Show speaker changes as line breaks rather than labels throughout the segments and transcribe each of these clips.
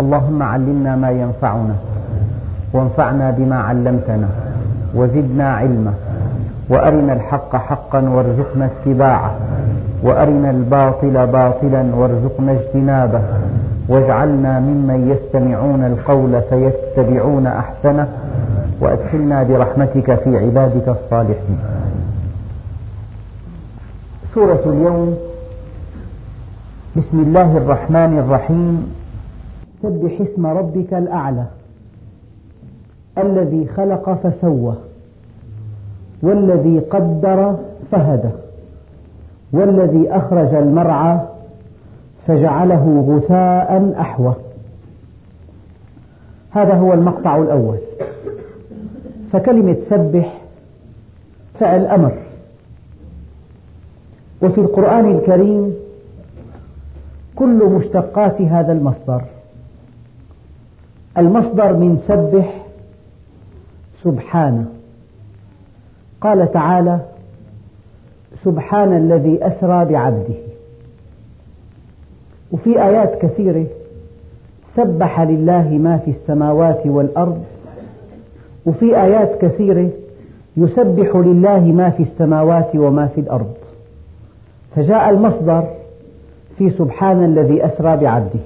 اللهم علمنا ما ينفعنا وانفعنا بما علمتنا وزدنا علما وأرنا الحق حقا وارزقنا اتباعه وأرنا الباطل باطلا وارزقنا اجتنابه واجعلنا ممن يستمعون القول فيتبعون أحسنه وأدخلنا برحمتك في عبادك الصالحين. سورة اليوم. بسم الله الرحمن الرحيم. سبح اسم ربك الأعلى الذي خلق فسوى والذي قدر فهدى والذي أخرج المرعى فجعله غثاء أحوى هذا هو المقطع الأول فكلمة سبح فعل أمر وفي القرآن الكريم كل مشتقات هذا المصدر المصدر من سبح سبحانه. قال تعالى سبحان الذي أسرى بعبده. وفي آيات كثيرة سبح لله ما في السماوات والأرض. وفي آيات كثيرة يسبح لله ما في السماوات وما في الأرض. فجاء المصدر في سبحان الذي أسرى بعبده.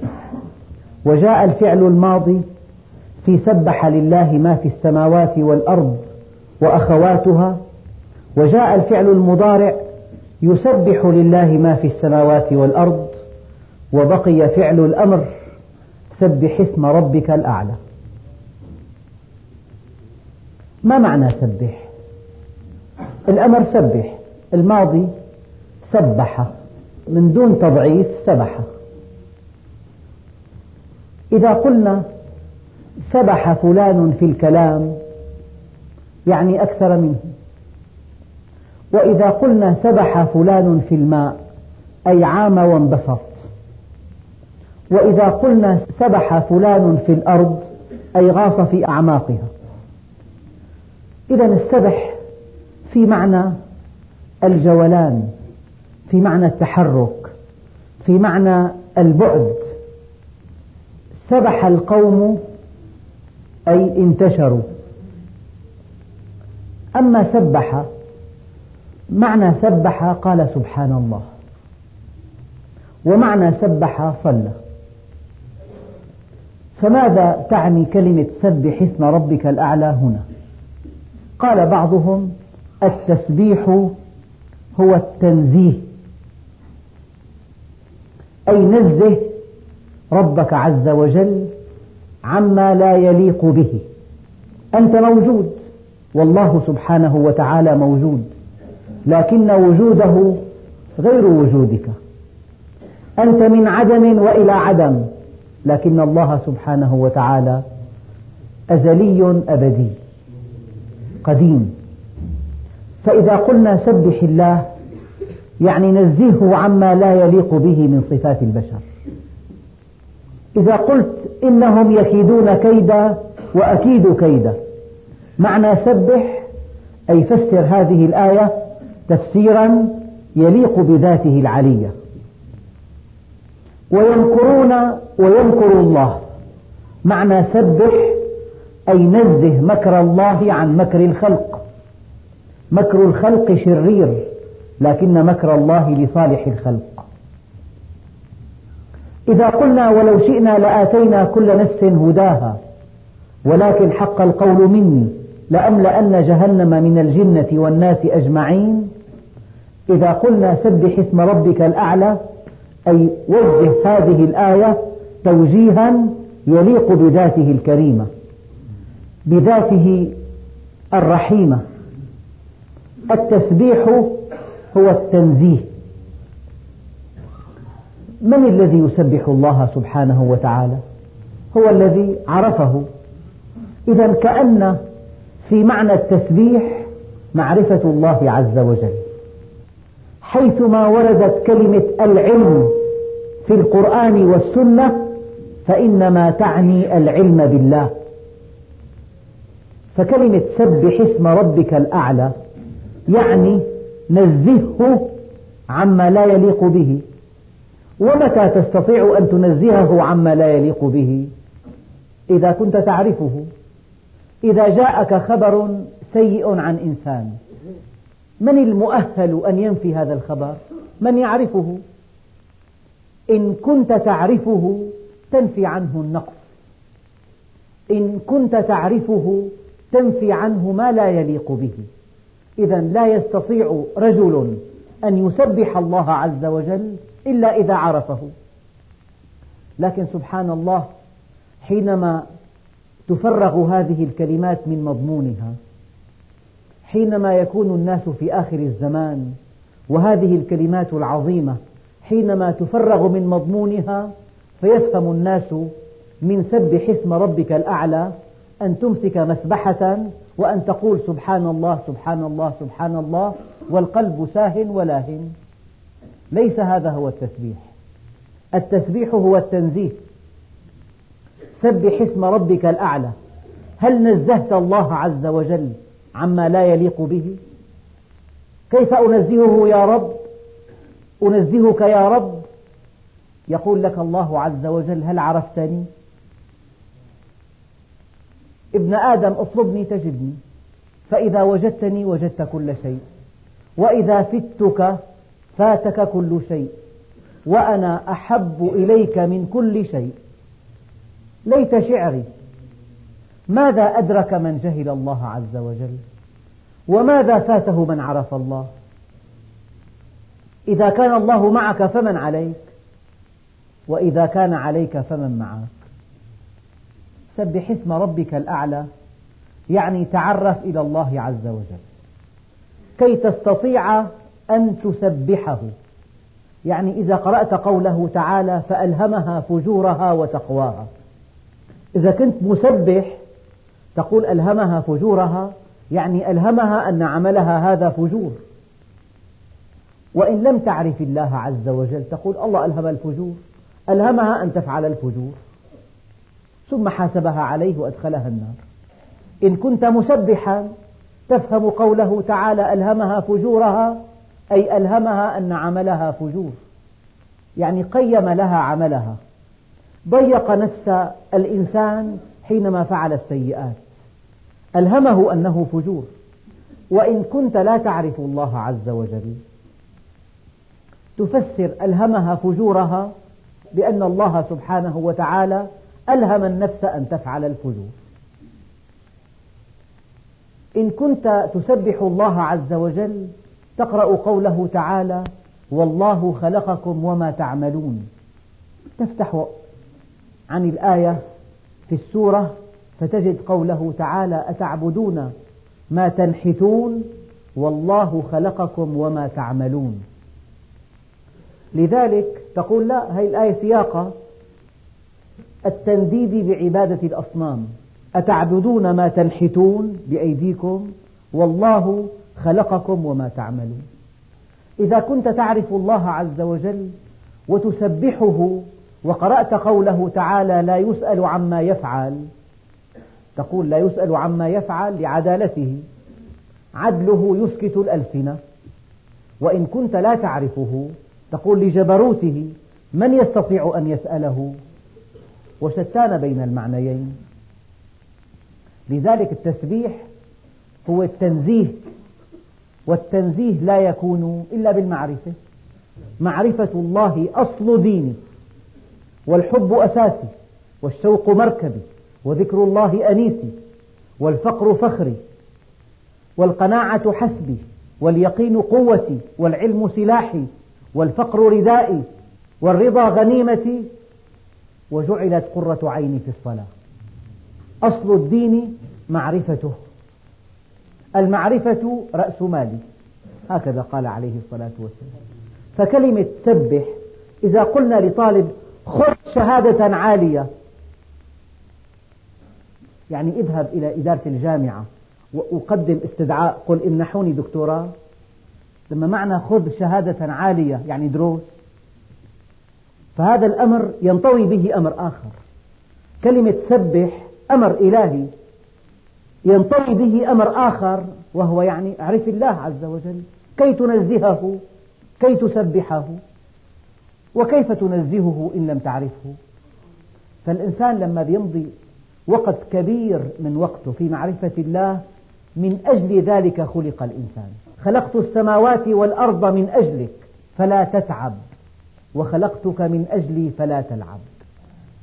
وجاء الفعل الماضي في سبح لله ما في السماوات والأرض وأخواتها وجاء الفعل المضارع يسبح لله ما في السماوات والأرض وبقي فعل الأمر سبح اسم ربك الأعلى. ما معنى سبح؟ الأمر سبح الماضي سبح من دون تضعيف سبح. إذا قلنا سبح فلان في الكلام يعني أكثر منه. وإذا قلنا سبح فلان في الماء أي عام وانبسط. وإذا قلنا سبح فلان في الأرض أي غاص في أعماقها. إذا السبح في معنى الجولان في معنى التحرك في معنى البعد. سبح القوم أي انتشروا. أما سبح معنى سبح قال سبحان الله ومعنى سبح صلى. فماذا تعني كلمة سبح اسم ربك الأعلى هنا؟ قال بعضهم التسبيح هو التنزيه. أي نزه ربك عز وجل عما لا يليق به. أنت موجود. والله سبحانه وتعالى موجود. لكن وجوده غير وجودك. أنت من عدم وإلى عدم. لكن الله سبحانه وتعالى أزلي أبدي. قديم. فإذا قلنا سبح الله يعني نزهه عما لا يليق به من صفات البشر. إذا قلت إنهم يكيدون كيدا وأكيد كيدا. معنى سبح أي فسر هذه الآية تفسيرا يليق بذاته العلية. ويمكرون ويمكر الله. معنى سبح أي نزه مكر الله عن مكر الخلق. مكر الخلق شرير لكن مكر الله لصالح الخلق. إذا قلنا ولو شئنا لآتينا كل نفس هداها ولكن حق القول مني لأملأن جهنم من الجنة والناس أجمعين. إذا قلنا سبح اسم ربك الأعلى أي وجه هذه الآية توجيها يليق بذاته الكريمة بذاته الرحيمة. التسبيح هو التنزيه. من الذي يسبح الله سبحانه وتعالى؟ هو الذي عرفه. إذا كأن في معنى التسبيح معرفة الله عز وجل. حيثما وردت كلمة العلم في القرآن والسنة فإنما تعني العلم بالله. فكلمة سبح اسم ربك الأعلى يعني نزهه عما لا يليق به. ومتى تستطيع أن تنزهه عما لا يليق به؟ إذا كنت تعرفه. إذا جاءك خبر سيء عن إنسان من المؤهل أن ينفي هذا الخبر؟ من يعرفه؟ إن كنت تعرفه تنفي عنه النقص. إن كنت تعرفه تنفي عنه ما لا يليق به. إذا لا يستطيع رجل أن يسبح الله عز وجل إلا إذا عرفه. لكن سبحان الله حينما تفرغ هذه الكلمات من مضمونها حينما يكون الناس في آخر الزمان وهذه الكلمات العظيمة حينما تفرغ من مضمونها فيفهم الناس من سبح اسم ربك الأعلى أن تمسك مسبحة وأن تقول سبحان الله سبحان الله سبحان الله والقلب ساه ولاهن. ليس هذا هو التسبيح. التسبيح هو التنزيه. سبح اسم ربك الأعلى. هل نزهت الله عز وجل عما لا يليق به؟ كيف أنزهه يا رب؟ أنزهك يا رب؟ يقول لك الله عز وجل هل عرفتني؟ ابن آدم اطلبني تجدني فإذا وجدتني وجدت كل شيء. وإذا فتك فاتك كل شيء وأنا أحب إليك من كل شيء. ليت شعري ماذا أدرك من جهل الله عز وجل؟ وماذا فاته من عرف الله؟ إذا كان الله معك فمن عليك وإذا كان عليك فمن معك. سبح اسم ربك الأعلى يعني تعرف إلى الله عز وجل. كي تستطيع أن تسبحه. يعني إذا قرأت قوله تعالى فألهمها فجورها وتقواها. إذا كنت مسبح تقول ألهمها فجورها يعني ألهمها أن عملها هذا فجور. وإن لم تعرف الله عز وجل تقول الله ألهم الفجور ألهمها أن تفعل الفجور. ثم حاسبها عليه وأدخلها النار. إن كنت مسبحا تفهم قوله تعالى ألهمها فجورها أي ألهمها أن عملها فجور. يعني قيم لها عملها. ضيق نفس الإنسان حينما فعل السيئات. ألهمه أنه فجور. وإن كنت لا تعرف الله عز وجل. تفسر ألهمها فجورها بأن الله سبحانه وتعالى ألهم النفس أن تفعل الفجور. إن كنت تسبح الله عز وجل تقرأ قوله تعالى والله خلقكم وما تعملون. تفتح عن الآية في السورة فتجد قوله تعالى أتعبدون ما تنحتون؟ والله خلقكم وما تعملون. لذلك تقول لا هذه الآية سياقة. التنديد بعبادة الأصنام. أتعبدون ما تنحتون بأيديكم؟ والله خلقكم وما تعملون. إذا كنت تعرف الله عز وجل وتسبحه وقرأت قوله تعالى لا يسأل عما يفعل تقول لا يسأل عما يفعل لعدالته عدله يسكت الألسنة. وإن كنت لا تعرفه تقول لجبروته من يستطيع أن يسأله؟ وشتان بين المعنيين. لذلك التسبيح هو التنزيه والتنزيه لا يكون إلا بالمعرفة. معرفة الله أصل ديني والحب أساسي والشوق مركبي وذكر الله أنيسي والفقر فخري والقناعة حسبي واليقين قوتي والعلم سلاحي والفقر ردائي والرضا غنيمتي وجعلت قرة عيني في الصلاة. أصل الدين معرفته. المعرفة رأس مالي. هكذا قال عليه الصلاة والسلام. فكلمة سبح إذا قلنا لطالب خذ شهادة عالية. يعني اذهب إلى إدارة الجامعة وقدم استدعاء. قل امنحوني دكتوراه. لما معنى خذ شهادة عالية يعني دروس. فهذا الأمر ينطوي به أمر آخر. كلمة سبح أمر إلهي. ينطوي به أمر آخر وهو يعني اعرف الله عز وجل كي تنزهه كي تسبحه وكيف تنزهه إن لم تعرفه. فالإنسان لما يمضي وقت كبير من وقته في معرفة الله من أجل ذلك خلق الإنسان. خلقت السماوات والأرض من أجلك فلا تتعب وخلقتك من أجلي فلا تلعب.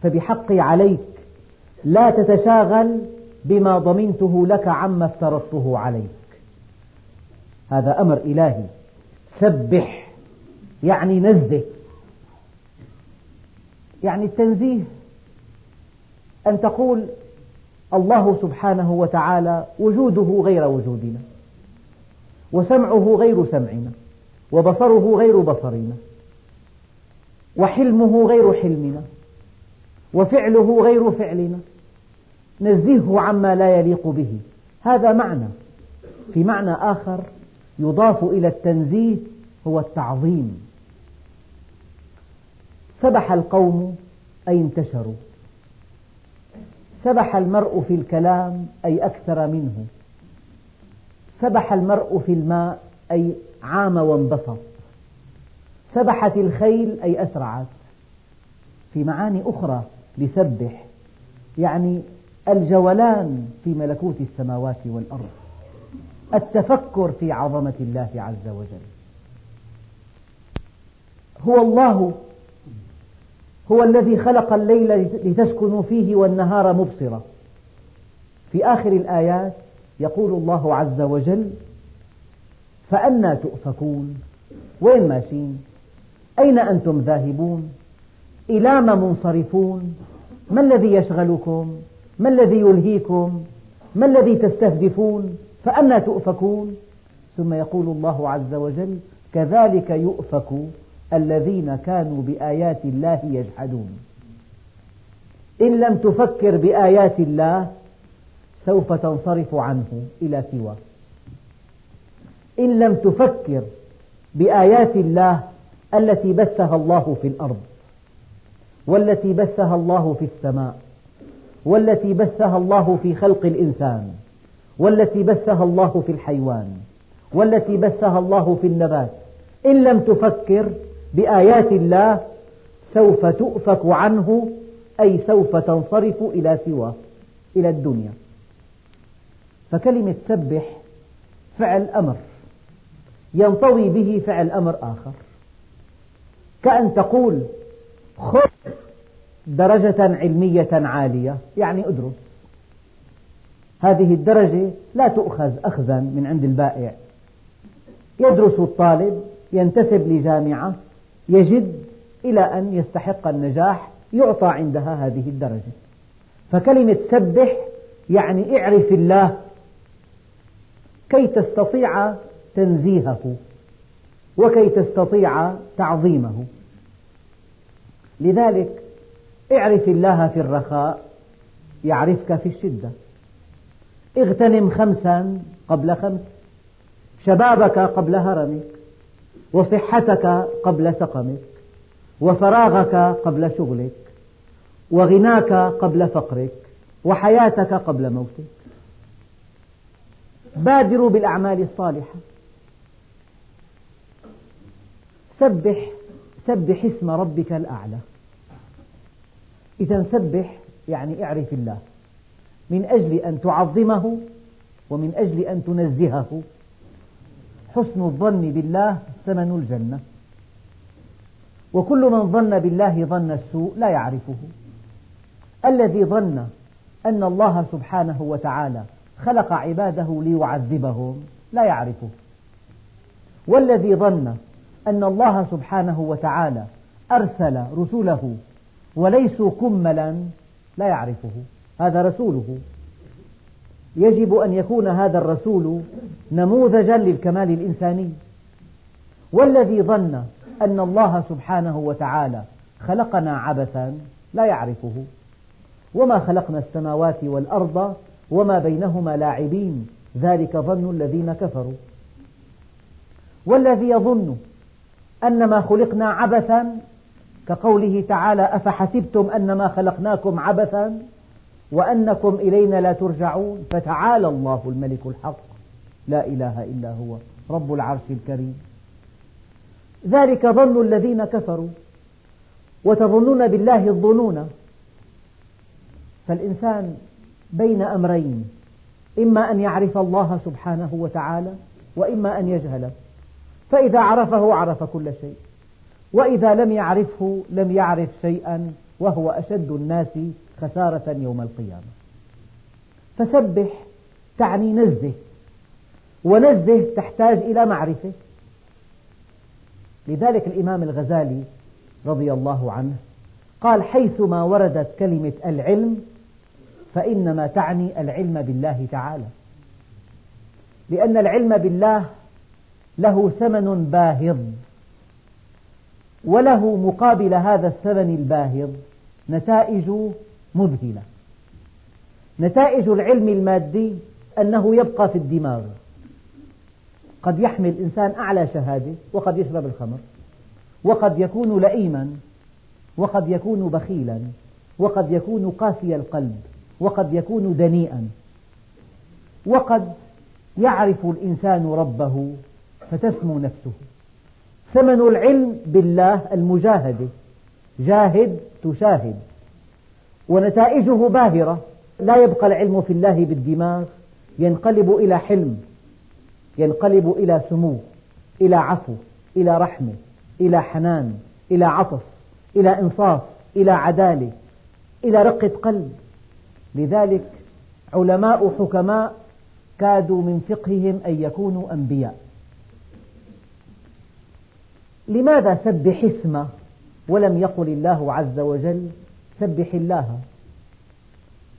فبحقي عليك لا تتشاغل بما ضمنته لك عما افترضته عليك. هذا أمر إلهي. سبح يعني نزه. يعني التنزيه. أن تقول الله سبحانه وتعالى وجوده غير وجودنا وسمعه غير سمعنا وبصره غير بصرنا وحلمه غير حلمنا وفعله غير فعلنا. نزهه عما لا يليق به. هذا معنى. في معنى آخر يضاف إلى التنزيه هو التعظيم. سبح القوم أي انتشروا. سبح المرء في الكلام أي أكثر منه. سبح المرء في الماء أي عام وانبسط. سبحت الخيل أي أسرعت. في معاني أخرى لسبح. يعني الجولان في ملكوت السماوات والأرض. التفكر في عظمة الله عز وجل. هو الله هو الذي خلق الليل لتسكنوا فيه والنهار مبصرا. في آخر الآيات يقول الله عز وجل فأنا تؤفكون؟ وين ماشين أين أنتم ذاهبون؟ إلى ما منصرفون؟ ما الذي يشغلكم؟ ما الذي يلهيكم؟ ما الذي تستهدفون؟ فأنا تؤفكون. ثم يقول الله عز وجل كذلك يؤفك الذين كانوا بآيات الله يجحدون. إن لم تفكر بآيات الله سوف تنصرف عنه إلى سوى إن لم تفكر بآيات الله التي بثها الله في الأرض والتي بثها الله في السماء والتي بثها الله في خلق الإنسان والتي بثها الله في الحيوان والتي بثها الله في النبات. إن لم تفكر بآيات الله سوف تؤفك عنه أي سوف تنصرف إلى سواه إلى الدنيا. فكلمة سبح فعل أمر ينطوي به فعل أمر آخر. كأن تقول خذ درجة علمية عالية. يعني ادرس هذه الدرجة لا تؤخذ أخذا من عند البائع. يدرس الطالب ينتسب لجامعة يجد إلى أن يستحق النجاح يعطى عندها هذه الدرجة. فكلمة سبح يعني اعرف الله. كي تستطيع تنزيهه وكي تستطيع تعظيمه. لذلك اعرف الله في الرخاء يعرفك في الشدة. اغتنم خمسا قبل خمس. شبابك قبل هرمك. وصحتك قبل سقمك. وفراغك قبل شغلك. وغناك قبل فقرك. وحياتك قبل موتك. بادروا بالأعمال الصالحة. سبح سبح اسم ربك الأعلى. إذا سبح يعني اعرف الله. من أجل أن تعظمه ومن أجل أن تنزهه. حسن الظن بالله ثمن الجنة. وكل من ظن بالله ظن السوء لا يعرفه. الذي ظن أن الله سبحانه وتعالى خلق عباده ليعذبهم لا يعرفه. والذي ظن أن الله سبحانه وتعالى أرسل رسله وليسوا كملا لا يعرفه. هذا رسوله. يجب أن يكون هذا الرسول نموذجا للكمال الإنساني. والذي ظن أن الله سبحانه وتعالى خلقنا عبثا لا يعرفه. وما خلقنا السماوات والأرض وما بينهما لاعبين ذلك ظن الذين كفروا. والذي يظن أنما خلقنا عبثا كقوله تعالى أفحسبتم أنما خلقناكم عبثا وأنكم إلينا لا ترجعون؟ فتعالى الله الملك الحق. لا إله إلا هو رب العرش الكريم. ذلك ظن الذين كفروا وتظنون بالله الظنون. فالإنسان بين أمرين إما أن يعرف الله سبحانه وتعالى وإما أن يجهله. فإذا عرفه عرف كل شيء. وإذا لم يعرفه لم يعرف شيئا وهو أشد الناس خسارة يوم القيامة. فسبح تعني نزه ونزه تحتاج إلى معرفة. لذلك الإمام الغزالي رضي الله عنه قال حيثما وردت كلمة العلم فإنما تعني العلم بالله تعالى. لأن العلم بالله له ثمن باهظ وله مقابل هذا الثمن الباهظ نتائج مذهلة. نتائج العلم المادي أنه يبقى في الدماغ. قد يحمل الإنسان أعلى شهادة وقد يشرب الخمر وقد يكون لئيما وقد يكون بخيلا وقد يكون قاسي القلب وقد يكون دنيئا. وقد يعرف الإنسان ربه فتسمو نفسه. ثمن العلم بالله المجاهدة جاهد تشاهد. ونتائجه باهرة. لا يبقى العلم في الله بالدماغ. ينقلب إلى حلم. ينقلب إلى سمو إلى عفو. إلى رحمة. إلى حنان. إلى عطف. إلى إنصاف. إلى عدالة. إلى رقة قلب لذلك علماء حكماء كادوا من فقههم أن يكونوا أنبياء. لماذا سبح اسمه ولم يقل الله عز وجل سبح الله؟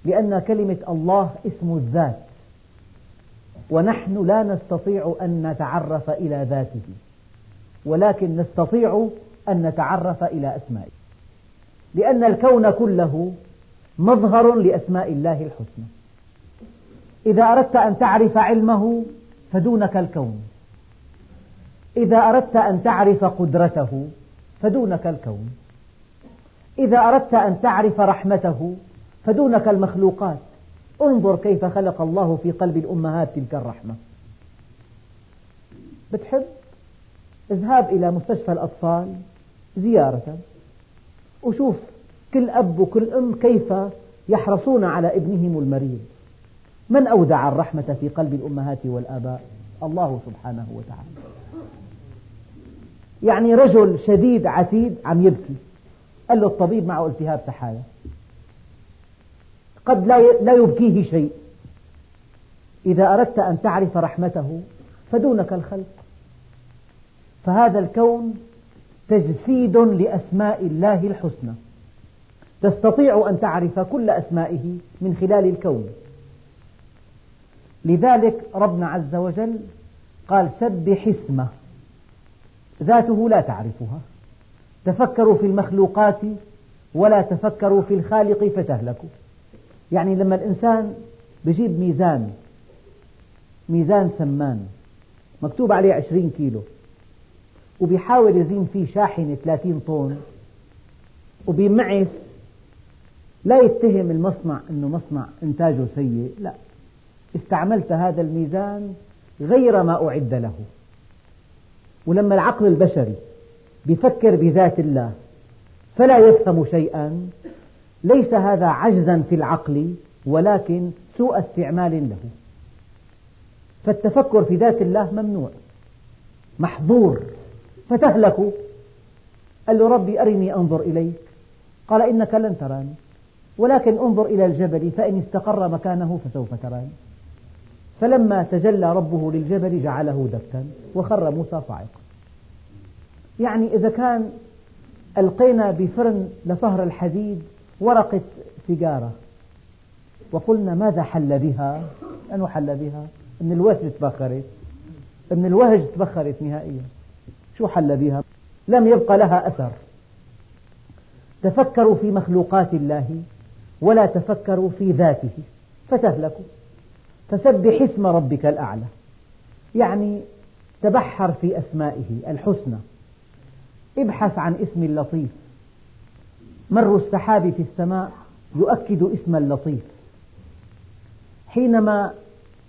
لأن كلمة الله اسم الذات ونحن لا نستطيع أن نتعرف إلى ذاته ولكن نستطيع أن نتعرف إلى أسمائه لأن الكون كله مظهر لأسماء الله الحسنى. إذا أردت أن تعرف علمه فدونك الكون. إذا أردت أن تعرف قدرته فدونك الكون. إذا أردت أن تعرف رحمته فدونك المخلوقات. انظر كيف خلق الله في قلب الأمهات تلك الرحمة. بتحب؟ اذهب إلى مستشفى الأطفال زيارة. وشوف كل أب وكل أم كيف يحرصون على ابنهم المريض. من أودع الرحمة في قلب الأمهات والآباء؟ الله سبحانه وتعالى. يعني رجل شديد عتيد عم يبكي. قال له الطبيب معه التهاب سحايا قد لا يبكيه شيء. إذا أردت أن تعرف رحمته فدونك الخلق. فهذا الكون تجسيد لأسماء الله الحسنى. تستطيع أن تعرف كل أسمائه من خلال الكون. لذلك ربنا عز وجل قال سبح اسمه. ذاته لا تعرفها. تفكروا في المخلوقات ولا تفكروا في الخالق فتهلكوا. يعني لما الإنسان بجيب ميزان ميزان سمان مكتوب عليه عشرين كيلو وبيحاول يزين فيه شاحنة 30 طن وبيمعس لا يتهم المصنع أنه مصنع إنتاجه سيء لا. استعملت هذا الميزان غير ما أعد له. ولما العقل البشري بيفكر بذات الله فلا يفهم شيئا ليس هذا عجزا في العقل ولكن سوء استعمال له. فالتفكر في ذات الله ممنوع محظور. فتهلك. قال له ربي أرني أنظر إليك. قال إنك لن تراني ولكن انظر إلى الجبل فإن استقر مكانه فسوف تراني. فلما تجلى ربه للجبل جعله دكا وخر موسى صاعقا. يعني إذا كان ألقينا بفرن لصهر الحديد ورقة سيجارة وقلنا ماذا حل بها؟ أنه حل بها؟ أن الوهج تبخرت. أن الوهج تبخرت نهائيا. شو حل بها؟ لم يبقى لها أثر. تفكروا في مخلوقات الله ولا تفكروا في ذاته. فتهلكوا. فسبح اسم ربك الأعلى. يعني تبحر في أسمائه الحسنى. ابحث عن اسم اللطيف. مر السحاب في السماء يؤكد اسم اللطيف. حينما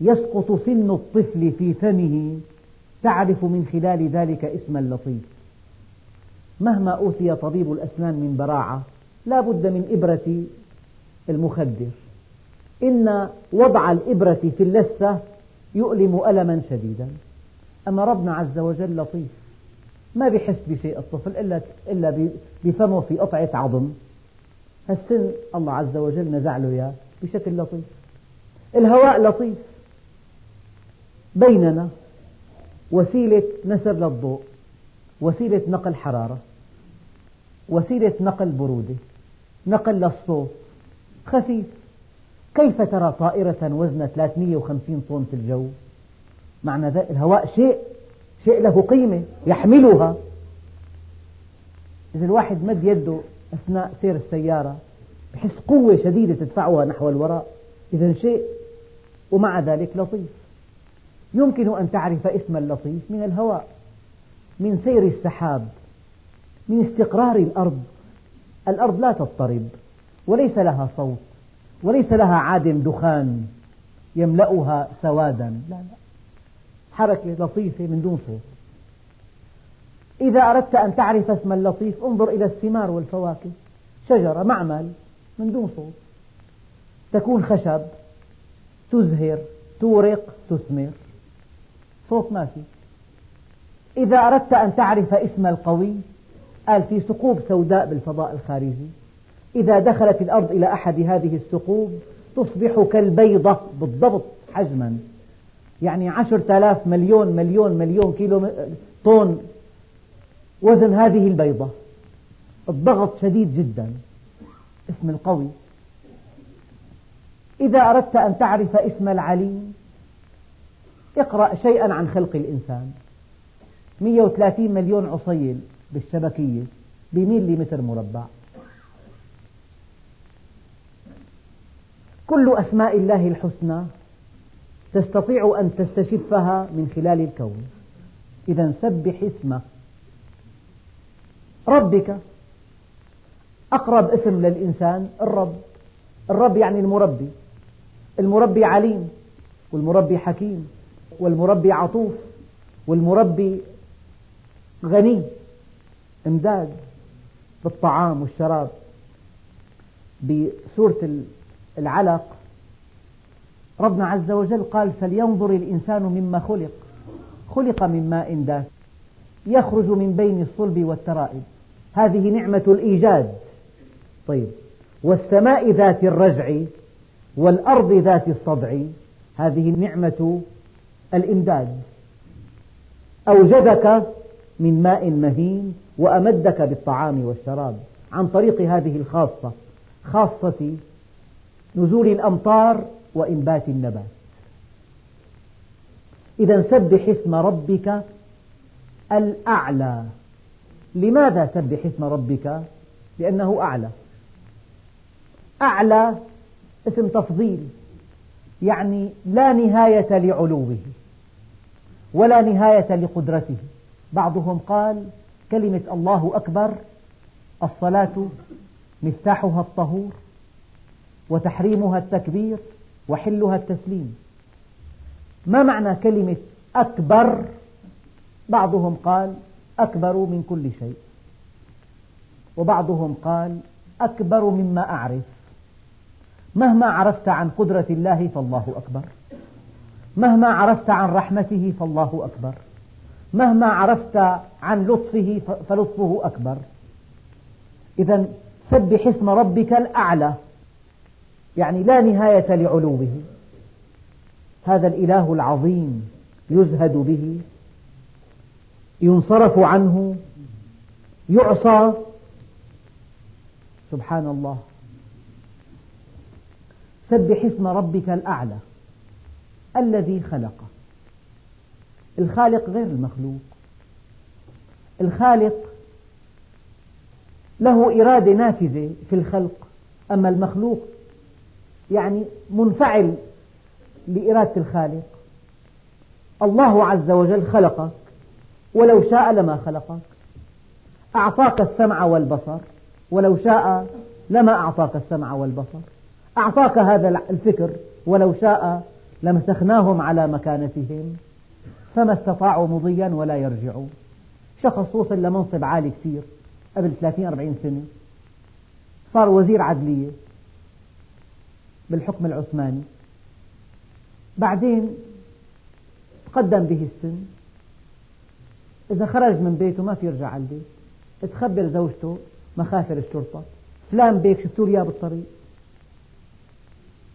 يسقط سن الطفل في فمه تعرف من خلال ذلك اسم اللطيف. مهما أوتي طبيب الأسنان من براعة لا بد من إبرة المخدر. إن وضع الإبرة في اللثة يؤلم ألما شديدا. أما ربنا عز وجل لطيف ما بيحس بشيء الطفل إلا إلا بفمه في قطعة عظم. هالسن الله عز وجل نزع له إياه بشكل لطيف. الهواء لطيف. بيننا وسيلة نسر للضوء وسيلة نقل حرارة وسيلة نقل برودة نقل للصوت خفيف. كيف ترى طائرة وزنها 350 طن في الجو؟ معنى ذلك الهواء شيء شيء له قيمة يحملها. إذا الواحد مد يده أثناء سير السيارة بحس قوة شديدة تدفعها نحو الوراء. إذا شيء ومع ذلك لطيف. يمكن أن تعرف اسم اللطيف من الهواء من سير السحاب من استقرار الأرض. الأرض لا تضطرب وليس لها صوت. وليس لها عادم دخان يملأها سوادا. لا لا. حركة لطيفة من دون صوت. إذا أردت أن تعرف اسم اللطيف انظر إلى الثمار والفواكه. شجرة معمل من دون صوت. تكون خشب تزهر تورق تثمر. صوت ما في. إذا أردت أن تعرف اسم القوي قال في ثقوب سوداء بالفضاء الخارجي. إذا دخلت الأرض إلى أحد هذه الثقوب تصبح كالبيضة بالضبط حجما. يعني عشرة آلاف مليون مليون مليون كيلو طن وزن هذه البيضة. الضغط شديد جدا. اسم القوي. إذا أردت أن تعرف اسم العليم اقرأ شيئا عن خلق الإنسان. 130 مليون عصيل بالشبكية بميليمتر مربع. كل أسماء الله الحسنى تستطيع أن تستشفها من خلال الكون. إذا سبح اسمه ربك. أقرب اسم للإنسان الرب. الرب يعني المربي. المربي عليم والمربي حكيم والمربي عطوف والمربي غني إمداد بالطعام والشراب. بسورة العلق. ربنا عز وجل قال فلينظر الإنسان مما خلق خلق من ماء دافئ يخرج من بين الصلب والترائب. هذه نعمة الإيجاد. طيب. والسماء ذات الرجع والأرض ذات الصدع هذه نعمة الإمداد. أوجدك من ماء مهين وأمدك بالطعام والشراب. عن طريق هذه الخاصة خاصة نزول الأمطار وإنبات النبات. إذا سبح اسم ربك الأعلى. لماذا سبح اسم ربك؟ لأنه أعلى. أعلى اسم تفضيل يعني لا نهاية لعلوه ولا نهاية لقدرته. بعضهم قال كلمة الله أكبر الصلاة مفتاحها الطهور. وتحريمها التكبير وحلها التسليم. ما معنى كلمة أكبر؟ بعضهم قال أكبر من كل شيء. وبعضهم قال أكبر مما أعرف. مهما عرفت عن قدرة الله فالله أكبر. مهما عرفت عن رحمته فالله أكبر. مهما عرفت عن لطفه فلطفه أكبر. إذا سبح اسم ربك الأعلى. يعني لا نهاية لعلوه هذا الإله العظيم يزهد به ينصرف عنه يعصى. سبحان الله. سبح اسم ربك الأعلى الذي خلق الخالق غير المخلوق. الخالق له إرادة نافذة في الخلق أما المخلوق يعني منفعل لإرادة الخالق. الله عز وجل خلقك ولو شاء لما خلقك. أعطاك السمع والبصر ولو شاء لما أعطاك السمع والبصر. أعطاك هذا الفكر ولو شاء لمسخناهم على مكانتهم. فما استطاعوا مضيا ولا يرجعون. شخص وصل لمنصب عالي كثير قبل 30-40 سنة. صار وزير عدلية. بالحكم العثماني. بعدين تقدم به السن. إذا خرج من بيته ما في يرجع على البيت. تخبر زوجته مخافر الشرطة. فلان بيك شفتوا إياه بالطريق.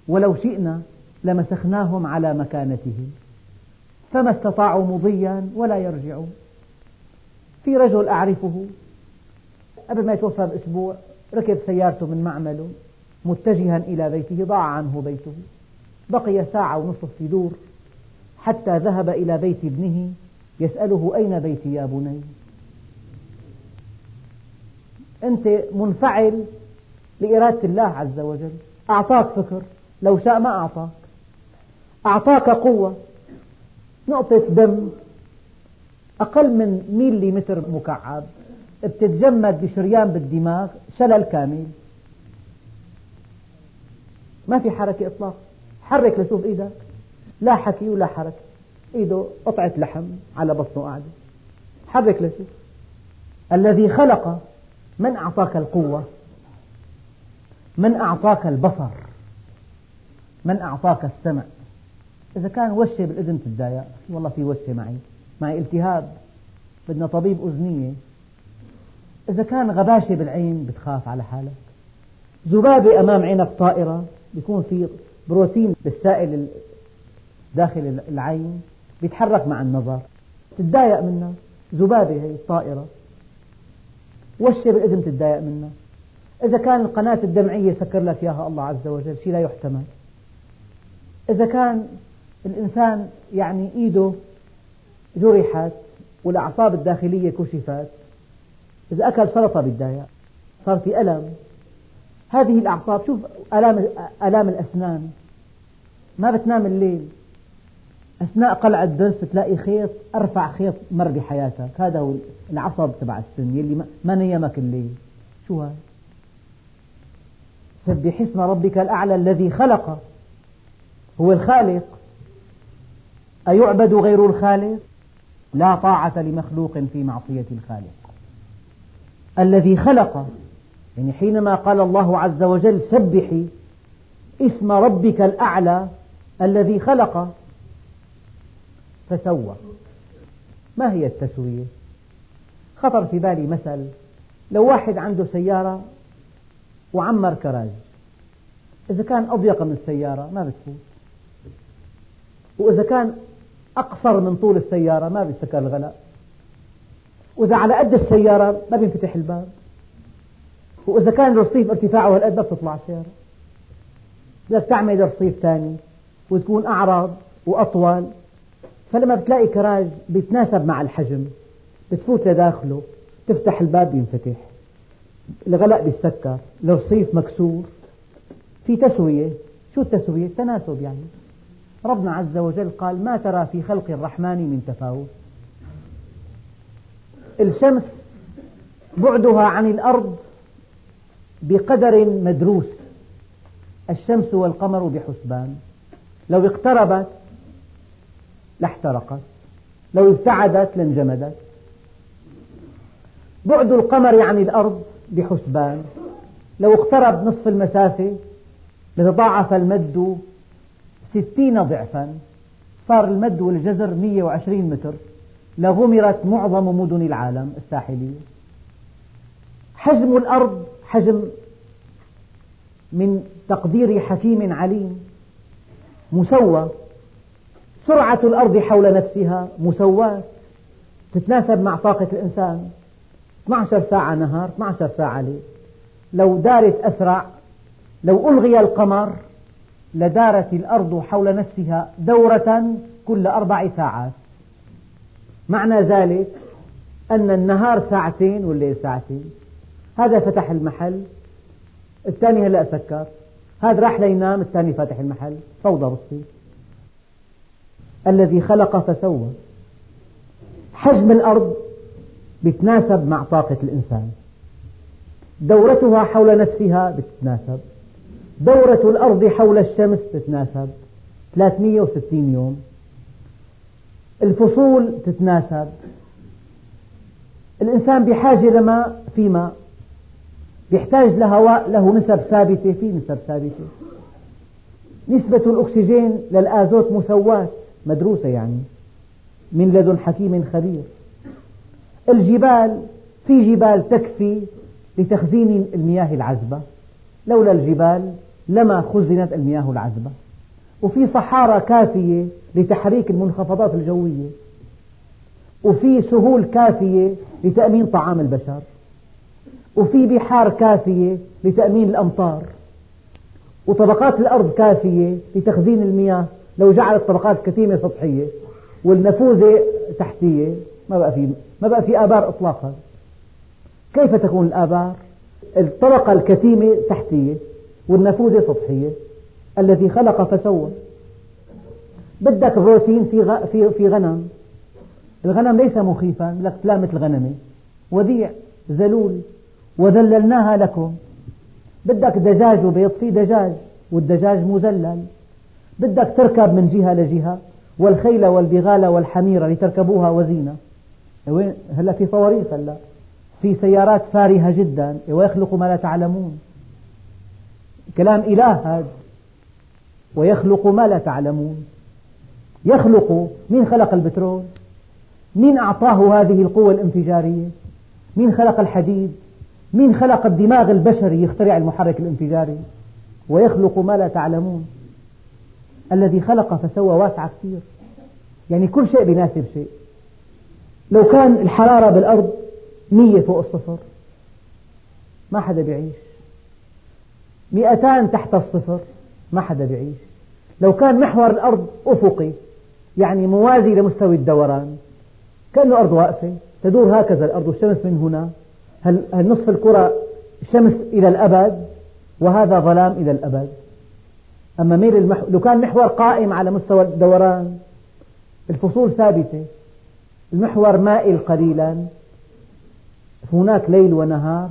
ولو شئنا لمسخناهم على مكانتهم فما استطاعوا مضيا ولا يرجعون. في رجل أعرفه قبل ما يتوفى بأسبوع ركب سيارته من معمله. متجها إلى بيته ضاع عنه بيته. بقي ساعة ونصف في دور حتى ذهب إلى بيت ابنه يسأله أين بيتي يا بني. أنت منفعل لإرادة الله عز وجل. أعطاك فكر لو شاء ما أعطاك. أعطاك قوة نقطة دم أقل من ميلي متر مكعب. بتتجمد بشريان بالدماغ شلل كامل. ما في حركة إطلاقا حرك لشوف إيدك لا حكي ولا حركة إيده قطعة لحم على بطنه قاعدة. حرك لشوف. الذي خلق من أعطاك القوة؟ من أعطاك البصر؟ من أعطاك السمع؟ إذا كان وشة بالإذن تتضايق والله في وشة معي. معي التهاب. بدنا طبيب أذنية. إذا كان غباشة بالعين بتخاف على حالك. ذبابة أمام عينك طائرة. بيكون في بروتين بالسائل داخل العين بيتحرك مع النظر تتضايق منها ذبابة هي الطائرة. وشة بالإذن تتضايق منها إذا كان القناة الدمعية سكر لك إياها الله عز وجل شيء لا يحتمل. إذا كان الإنسان يعني إيده جرحت والأعصاب الداخلية كشفت إذا أكل سلطة بتضايق صار في ألم. هذه الأعصاب شوف ألام ألام الأسنان. ما بتنام الليل. أثناء قلع الضرس تلاقي خيط أرفع خيط مر بحياتك. هذا هو العصب تبع السن يلي ما نيمك الليل. شو هذا؟ سبح اسم ربك الأعلى الذي خلق. هو الخالق. أيعبد غير الخالق؟ لا طاعة لمخلوق في معصية الخالق. الذي خلق. يعني حينما قال الله عز وجل سبحي اسم ربك الأعلى الذي خلق فسوى. ما هي التسوية؟ خطر في بالي مثل لو واحد عنده سيارة وعمر كراج إذا كان أضيق من السيارة ما بتفوت. وإذا كان أقصر من طول السيارة ما بيتسكر الغلاء. وإذا على قد السيارة ما بينفتح الباب. وإذا كان الرصيف ارتفاعه هالقد ما بتطلع السيارة بدك تعمل رصيف ثاني وتكون أعرض وأطول. فلما بتلاقي كراج بيتناسب مع الحجم بتفوت لداخله تفتح الباب بينفتح. الغلاء بيتسكر الرصيف مكسور. في تسوية. شو التسوية؟ التناسب يعني. ربنا عز وجل قال ما ترى في خلق الرحمن من تفاوت. الشمس بعدها عن الأرض بقدر مدروس. الشمس والقمر بحسبان. لو اقتربت لاحترقت. لو ابتعدت لانجمدت. بعد القمر عن الأرض بحسبان. لو اقترب نصف المسافة لتضاعف المد ستين ضعفا. صار المد والجزر 120 متر. لغمرت معظم مدن العالم الساحلية. حجم الأرض حجم من تقدير حكيم عليم مسوى. سرعة الأرض حول نفسها مسواة تتناسب مع طاقة الإنسان. 12 ساعة نهار 12 ساعة ليل. لو دارت أسرع لو ألغي القمر لدارت الأرض حول نفسها دورة كل أربع ساعات. معنى ذلك أن النهار ساعتين والليل ساعتين. هذا فتح المحل الثاني هلأ سكر. هذا راح لينام الثاني فاتح المحل. فوضى بتصير الذي خلق فسوى. حجم الأرض بتناسب مع طاقة الإنسان. دورتها حول نفسها بتتناسب. دورة الأرض حول الشمس تتناسب 360 يوم. الفصول تتناسب. الإنسان بحاجة لماء في ماء. يحتاج لهواء له نسب ثابتة في نسب ثابتة. نسبة الأكسجين للآزوت مسواة مدروسة يعني من لدن حكيم خبير. الجبال في جبال تكفي لتخزين المياه العذبة. لولا الجبال لما خزنت المياه العذبة. وفي صحارى كافية لتحريك المنخفضات الجوية. وفي سهول كافية لتأمين طعام البشر. وفي بحار كافية لتأمين الأمطار وطبقات الأرض كافية لتخزين المياه لو جعلت طبقات كتيمة سطحية والنفوذة تحتية ما بقى في ما بقى في آبار إطلاقا. كيف تكون الآبار؟ الطبقة الكتيمة تحتية والنفوذة سطحية الذي خلق فسوى. بدك بروتين في في في غنم. الغنم ليس مخيفا لك لا مثل غنمي. وديع ذلول وذللناها لكم. بدك دجاج وبيض في دجاج والدجاج مذلل. بدك تركب من جهة لجهة والخيل والبغال والحمير لتركبوها وزينة. وين؟ هلا في صواريخ هلا. في سيارات فارهة جدا. ويخلق ما لا تعلمون؟ كلام إله هذا ويخلق ما لا تعلمون. يخلق مين خلق البترول؟ مين أعطاه هذه القوة الانفجارية؟ مين خلق الحديد؟ مين خلق الدماغ البشري يخترع المحرك الانفجاري؟ ويخلق ما لا تعلمون. الذي خلق فسوى واسع كثير. يعني كل شيء بيناسب شيء. لو كان الحرارة بالأرض مية فوق الصفر ما حدا بيعيش. مئتان تحت الصفر ما حدا بيعيش. لو كان محور الأرض أفقي يعني موازي لمستوى الدوران كأنه أرض واقفة تدور هكذا الأرض والشمس من هنا. هل نصف الكرة شمس إلى الأبد وهذا ظلام إلى الأبد؟ أما ميل المح... لو كان محور قائم على مستوى الدوران الفصول ثابتة المحور مائل قليلا هناك ليل ونهار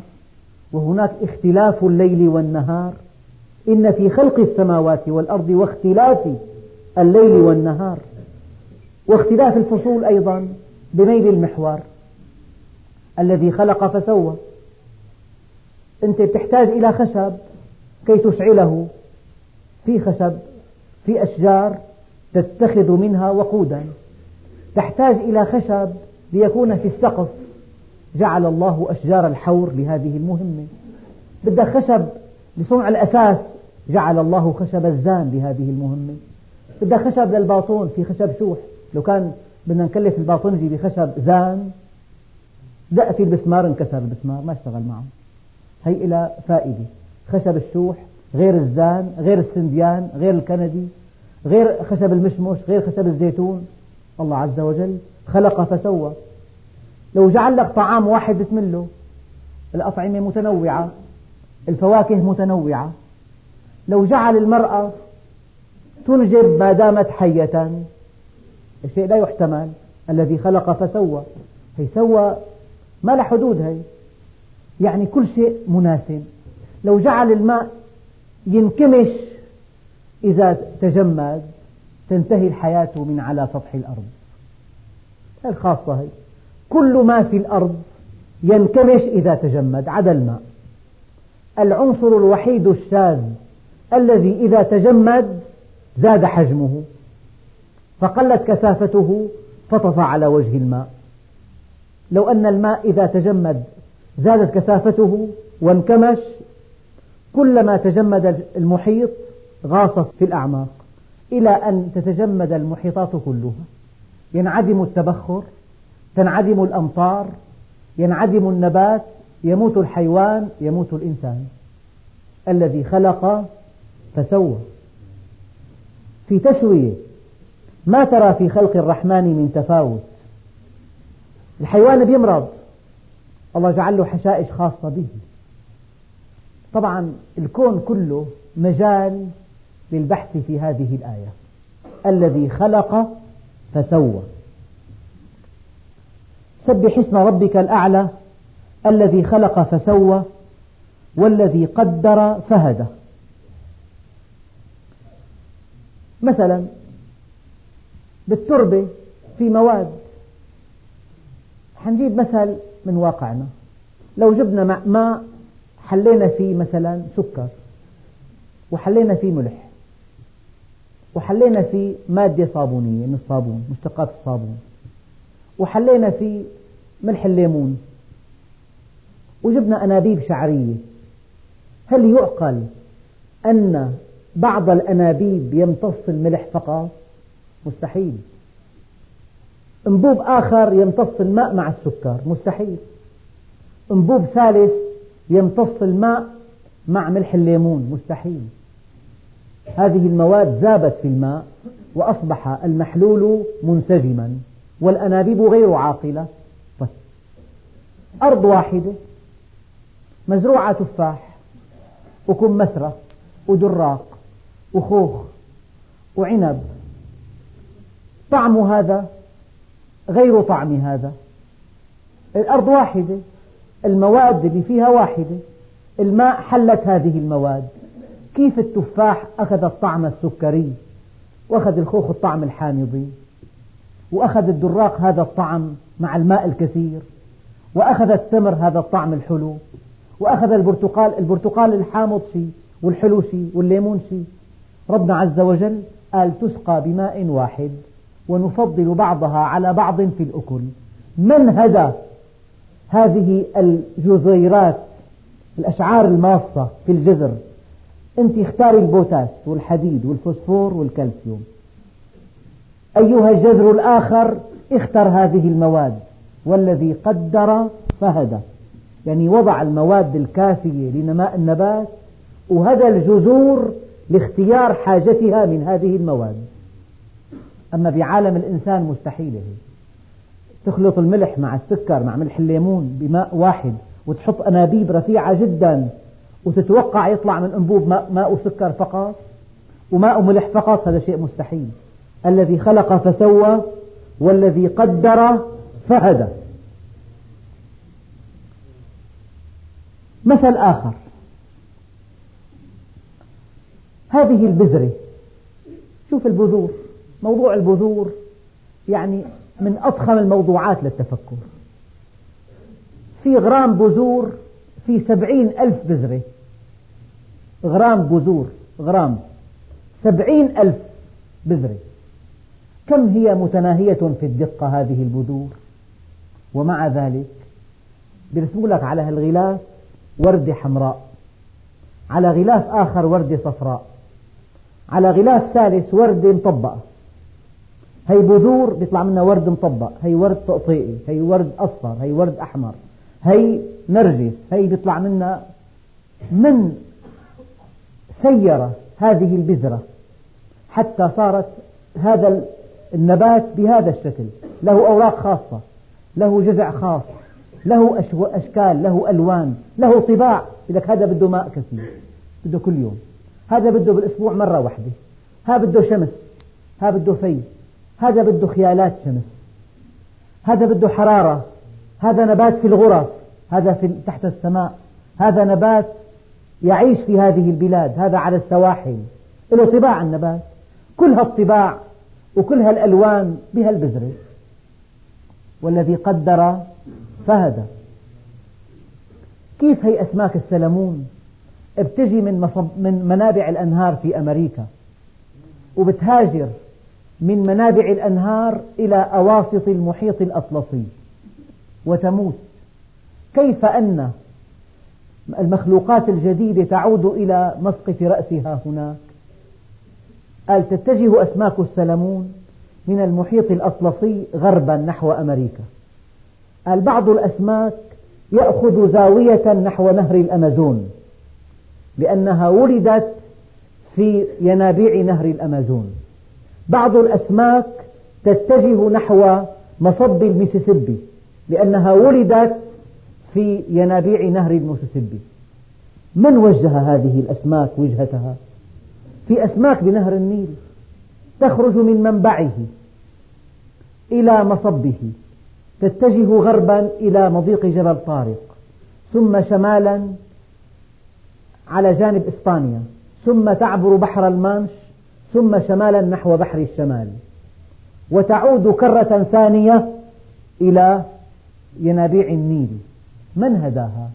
وهناك اختلاف الليل والنهار. إن في خلق السماوات والأرض واختلاف الليل والنهار واختلاف الفصول أيضا بميل المحور. الذي خلق فسوى. أنت تحتاج إلى خشب كي تشعله. في خشب في أشجار تتخذ منها وقودا. تحتاج إلى خشب ليكون في السقف. جعل الله أشجار الحور لهذه المهمة. بدك خشب لصنع الأساس. جعل الله خشب الزان لهذه المهمة. بدك خشب للباطون. في خشب شوح. لو كان بدنا نكلف الباطنجي بخشب زان. دق في البسمار انكسر البسمار ما أشتغل معه. هي إلى فائدة. خشب الشوح غير الزان غير السنديان غير الكندي غير خشب المشمش غير خشب الزيتون. الله عز وجل خلق فسوى. لو جعل لك طعام واحد بتمله الأطعمة متنوعة الفواكه متنوعة. لو جعل المرأة تنجب ما دامت حية الشيء لا يحتمل الذي خلق فسوى. هي سوى ما له حدود هي. يعني كل شيء مناسب. لو جعل الماء ينكمش إذا تجمد تنتهي الحياة من على سطح الأرض. الخاصة هي. كل ما في الأرض ينكمش إذا تجمد عدا الماء. العنصر الوحيد الشاذ الذي إذا تجمد زاد حجمه. فقلت كثافته فطفى على وجه الماء. لو أن الماء إذا تجمد زادت كثافته وانكمش كلما تجمد المحيط غاص في الأعماق إلى أن تتجمد المحيطات كلها. ينعدم التبخر تنعدم الأمطار ينعدم النبات يموت الحيوان يموت الإنسان. الذي خلق فسوى. في تسوية ما ترى في خلق الرحمن من تفاوت؟ الحيوان بيمرض الله جعل له حشائش خاصة به. طبعا الكون كله مجال للبحث في هذه الآية. الذي خلق فسوى. سبح اسم ربك الأعلى الذي خلق فسوى والذي قدر فهدى. مثلا بالتربة في مواد حنجيب مثل من واقعنا. لو جبنا ماء حلينا فيه مثلا سكر وحلينا فيه ملح وحلينا فيه مادة صابونية من الصابون مشتقات الصابون وحلينا فيه ملح الليمون وجبنا أنابيب شعرية. هل يعقل أن بعض الأنابيب يمتص الملح فقط؟ مستحيل. انبوب آخر يمتص الماء مع السكر. مستحيل. انبوب ثالث يمتص الماء مع ملح الليمون. مستحيل. هذه المواد ذابت في الماء وأصبح المحلول منسجما والأنابيب غير عاقلة. طيب. أرض واحدة مزروعة تفاح وكمثرى ودراق وخوخ وعنب. طعم هذا؟ غير طعم هذا. الأرض واحدة المواد اللي فيها واحدة الماء حلت هذه المواد. كيف التفاح أخذ الطعم السكري؟ وأخذ الخوخ الطعم الحامضي. وأخذ الدراق هذا الطعم مع الماء الكثير. وأخذ التمر هذا الطعم الحلو. وأخذ البرتقال البرتقال الحامض شيء والحلو شيء والليمون شيء ربنا عز وجل قال تسقى بماء واحد. ونفضل بعضها على بعض في الأكل. من هدى هذه الجذيرات الأشعار الماصة في الجذر أنت اختاري البوتاس والحديد والفوسفور والكالسيوم. أيها الجذر الآخر اختر هذه المواد. والذي قدر فهدى. يعني وضع المواد الكافية لنماء النبات وهدى الجذور لاختيار حاجتها من هذه المواد. أما بعالم الإنسان مستحيل تخلط الملح مع السكر مع ملح الليمون بماء واحد وتحط أنابيب رفيعة جدا وتتوقع يطلع من أنبوب ماء, ماء وسكر فقط. وماء وملح فقط هذا شيء مستحيل. الذي خلق فسوى والذي قدر فهدى. مثل آخر. هذه البذرة. شوف البذور. موضوع البذور يعني من أضخم الموضوعات للتفكر. في غرام بذور في سبعين ألف بذرة. غرام بذور غرام. سبعين ألف بذرة. كم هي متناهية في الدقة هذه البذور؟ ومع ذلك بيرسموا لك على هالغلاف وردة حمراء. على غلاف آخر وردة صفراء. على غلاف ثالث وردة مطبقة. هي بذور بيطلع منها ورد مطبق هي ورد تقطيئي هي ورد أصفر هي ورد أحمر هي نرجس هي بيطلع منها من سير هذه البذرة حتى صارت هذا النبات بهذا الشكل. له أوراق خاصة له جذع خاص له أشكال له ألوان له طباع. لك هذا بده ماء كثير بده كل يوم. هذا بده بالأسبوع مرة واحدة. هذا بده شمس هذا بده في. هذا بده خيالات شمس. هذا بده حرارة. هذا نبات في الغرف. هذا في تحت السماء. هذا نبات يعيش في هذه البلاد. هذا على السواحل. له طباع النبات. كل هالطباع وكل هالألوان بهالبذرة والذي قدر فهدى. كيف هي أسماك السلمون؟ بتجي من, من منابع الأنهار في أمريكا. وبتهاجر من منابع الأنهار إلى أواسط المحيط الأطلسي وتموت. كيف أن المخلوقات الجديدة تعود إلى مسقط رأسها هناك؟ قال تتجه أسماك السلمون من المحيط الأطلسي غربا نحو أمريكا. قال بعض الأسماك يأخذ زاوية نحو نهر الأمازون لأنها ولدت في ينابيع نهر الأمازون. بعض الأسماك تتجه نحو مصب الميسيسيبي لأنها ولدت في ينابيع نهر الميسيسيبي. من وجه هذه الأسماك وجهتها؟ في أسماك بنهر النيل تخرج من منبعه إلى مصبه تتجه غربا إلى مضيق جبل طارق ثم شمالا على جانب إسبانيا ثم تعبر بحر المانش ثم شمالا نحو بحر الشمال. وتعود كرة ثانية إلى ينابيع النيل. من هداها؟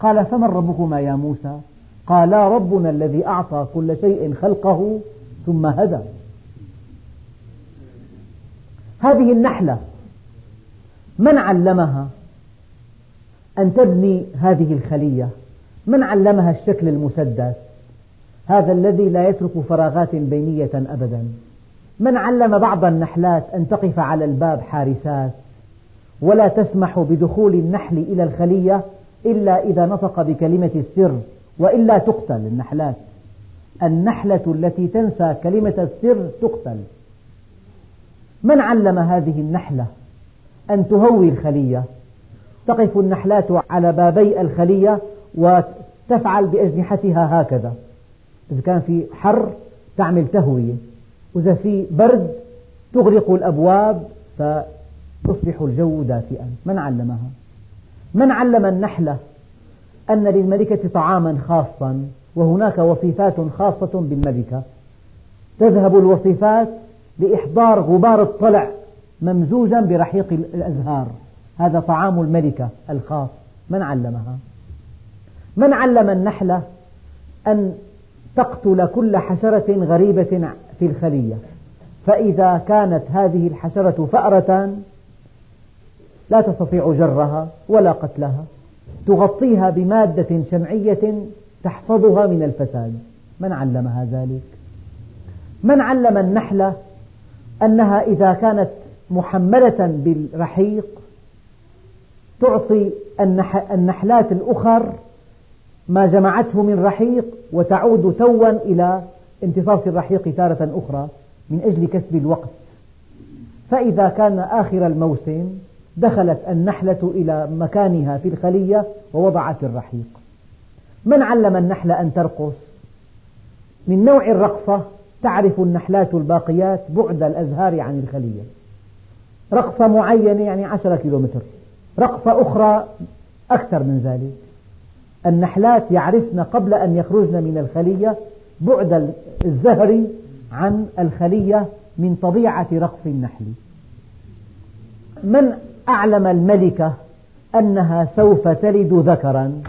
قال فمن ربكما يا موسى؟ قالا ربنا الذي أعطى كل شيء خلقه ثم هدى. هذه النحلة من علمها أن تبني هذه الخلية؟ من علمها الشكل المسدس؟ هذا الذي لا يترك فراغات بينية أبدا. من علم بعض النحلات أن تقف على الباب حارسات ولا تسمح بدخول النحل إلى الخلية إلا إذا نطق بكلمة السر وإلا تقتل النحلات. النحلة التي تنسى كلمة السر تقتل. من علم هذه النحلة أن تهوي الخلية؟ تقف النحلات على بابي الخلية وتفعل بأجنحتها هكذا. إذا كان في حر تعمل تهوية وإذا في برد تغلق الأبواب فيصبح الجو دافئا. من علمها؟ من علم النحلة أن للملكة طعاما خاصا وهناك وصفات خاصة بالملكة؟ تذهب الوصفات لإحضار غبار الطلع ممزوجا برحيق الأزهار. هذا طعام الملكة الخاص. من علمها؟ من علم النحلة أن تقتل كل حشرة غريبة في الخلية. فإذا كانت هذه الحشرة فأرة لا تستطيع جرها ولا قتلها. تغطيها بمادة شمعية تحفظها من الفساد. من علمها ذلك؟ من علم النحلة أنها إذا كانت محملة بالرحيق تعطي النحلات الأخر ما جمعته من رحيق وتعود توا إلى امتصاص الرحيق تارة أخرى من أجل كسب الوقت. فإذا كان آخر الموسم دخلت النحلة إلى مكانها في الخلية ووضعت الرحيق. من علم النحلة أن ترقص؟ من نوع الرقصة تعرف النحلات الباقيات بعد الأزهار عن الخلية؟ رقصة معينة يعني عشرة كيلومتر. رقصة أخرى أكثر من ذلك. النحلات يعرفن قبل أن يخرجن من الخلية بعد الزهر عن الخلية من طبيعة رقص النحل. من أعلم الملكة أنها سوف تلد ذكرا.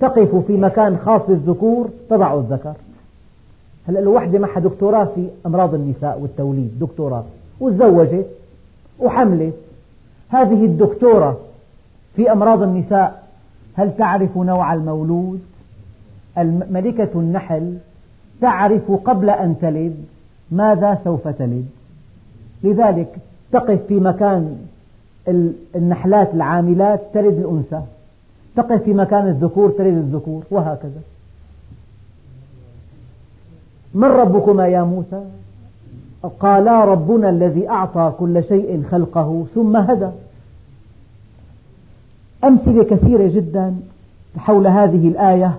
تقف في مكان خاص للذكور تضع الذكر. هلا لو وحدة معها دكتوراه في أمراض النساء والتوليد دكتوراه. وتزوجت وحملت. هذه الدكتورة في أمراض النساء هل تعرف نوع المولود؟ ملكة النحل تعرف قبل أن تلد ماذا سوف تلد؟ لذلك تقف في مكان النحلات العاملات تلد الأنثى. تقف في مكان الذكور تلد الذكور وهكذا. من ربكما يا موسى؟ قالا ربنا الذي أعطى كل شيء خلقه ثم هدى. أمثلة كثيرة جدا حول هذه الآية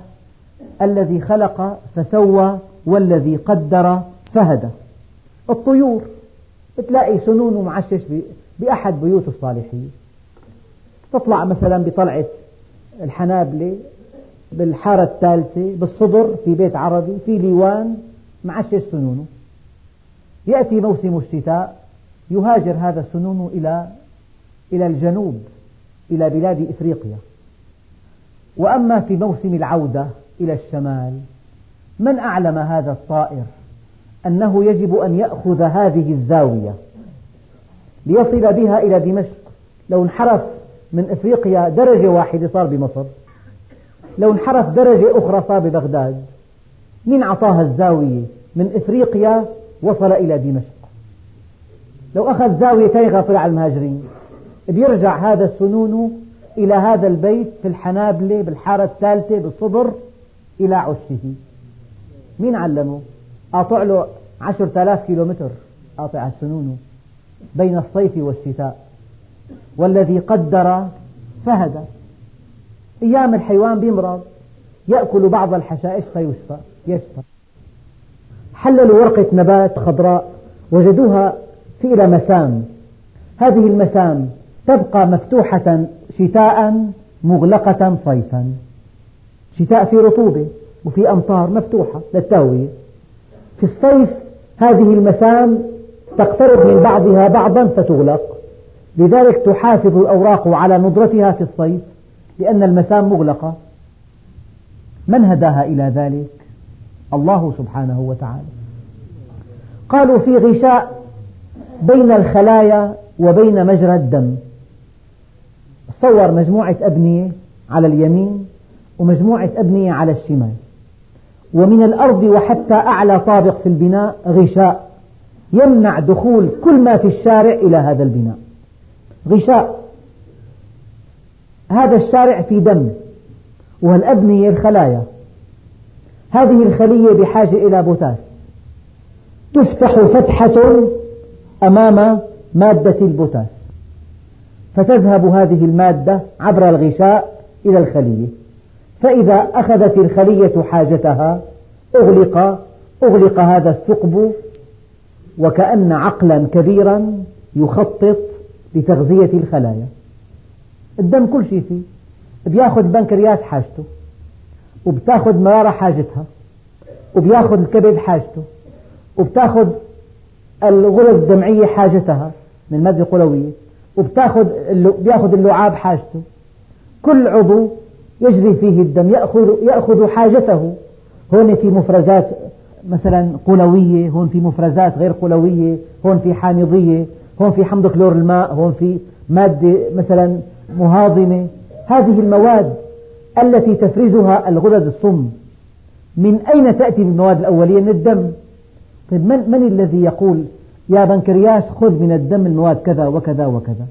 الذي خلق فسوى والذي قدر فهدى. الطيور تلاقي سنون معشش بأحد بيوت الصالحين. تطلع مثلا بطلعة الحنابلة بالحارة الثالثة بالصدر في بيت عربي في ليوان معشش سنونه. يأتي موسم الشتاء يهاجر هذا السنون إلى إلى الجنوب. إلى بلاد إفريقيا. وأما في موسم العودة إلى الشمال من أعلم هذا الطائر أنه يجب أن يأخذ هذه الزاوية ليصل بها إلى دمشق؟ لو انحرف من إفريقيا درجة واحدة صار بمصر. لو انحرف درجة أخرى صار ببغداد. من أعطاها الزاوية؟ من إفريقيا وصل إلى دمشق. لو أخذ زاوية ثانية طلع المهاجرين. بيرجع هذا السنون إلى هذا البيت في الحنابلة بالحارة الثالثة بالصدر إلى عشه مين علمه؟ قاطع له عشرة آلاف كيلومتر قاطع السنون بين الصيف والشتاء. والذي قدر فهدى أيام الحيوان بيمرض يأكل بعض الحشائش فيشفى يشفى. حللوا ورقة نبات خضراء وجدوها في مسام. هذه المسام تبقى مفتوحة شتاء مغلقة صيفا. شتاء في رطوبة وفي أمطار مفتوحة للتهوية. في الصيف هذه المسام تقترب من بعضها بعضا فتغلق. لذلك تحافظ الأوراق على ندرتها في الصيف لأن المسام مغلقة. من هداها إلى ذلك؟ الله سبحانه وتعالى. قالوا في غشاء بين الخلايا وبين مجرى الدم. صور مجموعة أبنية على اليمين ومجموعة أبنية على الشمال. ومن الأرض وحتى أعلى طابق في البناء غشاء يمنع دخول كل ما في الشارع إلى هذا البناء. غشاء. هذا الشارع في دم والأبنية الخلايا. هذه الخلية بحاجة إلى بوتاس. تفتح فتحة أمام مادة البوتاس. فتذهب هذه المادة عبر الغشاء إلى الخلية. فإذا أخذت الخلية حاجتها أغلق أغلق هذا الثقب وكأن عقلا كبيرا يخطط لتغذية الخلايا. الدم كل شيء فيه. بياخذ بنكرياس حاجته وبتاخذ مرارة حاجتها وبياخذ الكبد حاجته وبتاخذ الغدد الدمعية حاجتها من المادة القلوية وبتاخذ بياخذ اللعاب حاجته. كل عضو يجري فيه الدم يأخذ يأخذ حاجته. هون في مفرزات مثلا قلوية هون في مفرزات غير قلوية هون في حامضية هون في حمض كلور الماء هون في مادة مثلا مهاضمة. هذه المواد التي تفرزها الغدد الصم. من أين تأتي المواد الأولية؟ من الدم. طيب من, من الذي يقول يا بنكرياس خذ من الدم المواد كذا وكذا وكذا.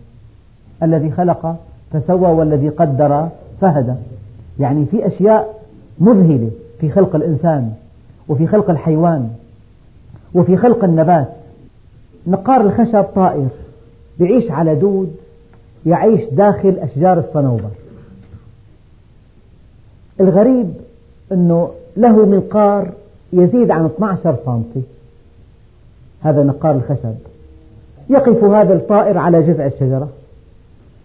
الذي خلق فسوى والذي قدر فهدى. يعني في أشياء مذهلة في خلق الإنسان وفي خلق الحيوان وفي خلق النبات. نقار الخشب طائر يعيش على دود يعيش داخل أشجار الصنوبر الغريب أنه له منقار يزيد عن 12 سنتي. هذا نقار الخشب. يقف هذا الطائر على جذع الشجرة.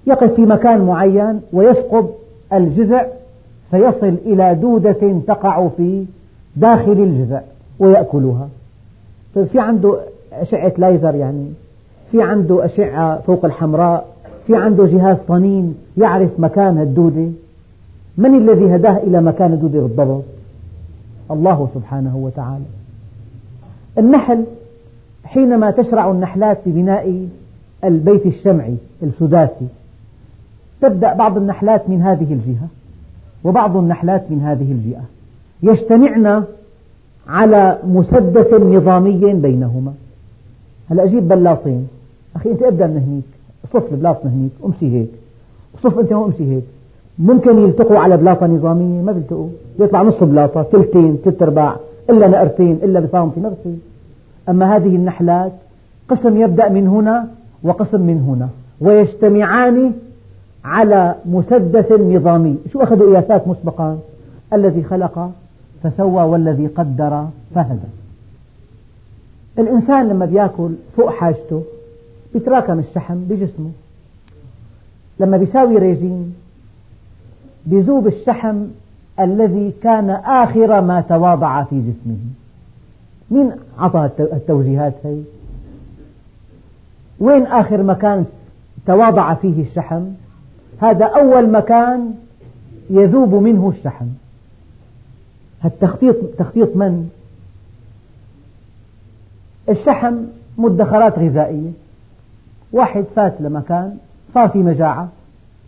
يقف في مكان معين ويثقب الجذع فيصل إلى دودة تقع في داخل الجذع ويأكلها. طيب في عنده أشعة ليزر يعني؟ في عنده أشعة فوق الحمراء؟ في عنده جهاز طنين يعرف مكان الدودة؟ من الذي هداه إلى مكان الدودة بالضبط؟ الله سبحانه وتعالى. النحل حينما تشرع النحلات ببناء البيت الشمعي السداسي تبدأ بعض النحلات من هذه الجهة وبعض النحلات من هذه الجهة يجتمعن على مسدس نظامي بينهما. هلا أجيب بلاطين؟ أخي أنت أبدأ من هنيك. صف البلاط من هنيك أمشي هيك. صف أنت هون أمشي هيك. ممكن يلتقوا على بلاطة نظامية ما بيلتقوا. بيطلع نص بلاطة ثلثين ثلاث أرباع إلا نقرتين إلا بصامتي ما بصير أما هذه النحلات قسم يبدأ من هنا وقسم من هنا ويجتمعان على مسدس نظامي. شو أخذوا قياسات مسبقا الذي خلق فسوى والذي قدر فهدى. الإنسان لما بيأكل فوق حاجته بيتراكم الشحم بجسمه. لما بيساوي ريجيم بذوب الشحم الذي كان آخر ما تواضع في جسمه. مين أعطى التوجيهات هي؟ وين آخر مكان تواضع فيه الشحم؟ هذا أول مكان يذوب منه الشحم. التخطيط تخطيط من؟ الشحم مدخرات غذائية. واحد فات لمكان صار في مجاعة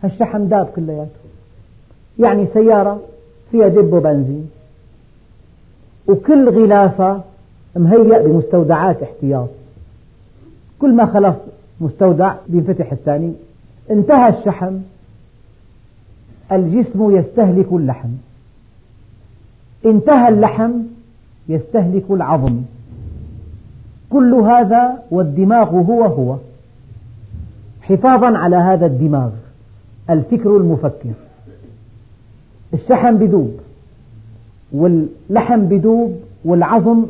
الشحم داب كلياته. يعني سيارة فيها دب وبنزين. وكل غلافة مهيأ بمستودعات احتياط؟ كل ما خلص مستودع بينفتح الثاني. انتهى الشحم. الجسم يستهلك اللحم. انتهى اللحم يستهلك العظم. كل هذا والدماغ هو هو. حفاظا على هذا الدماغ الفكر المفكر. الشحم بدوب واللحم بدوب والعظم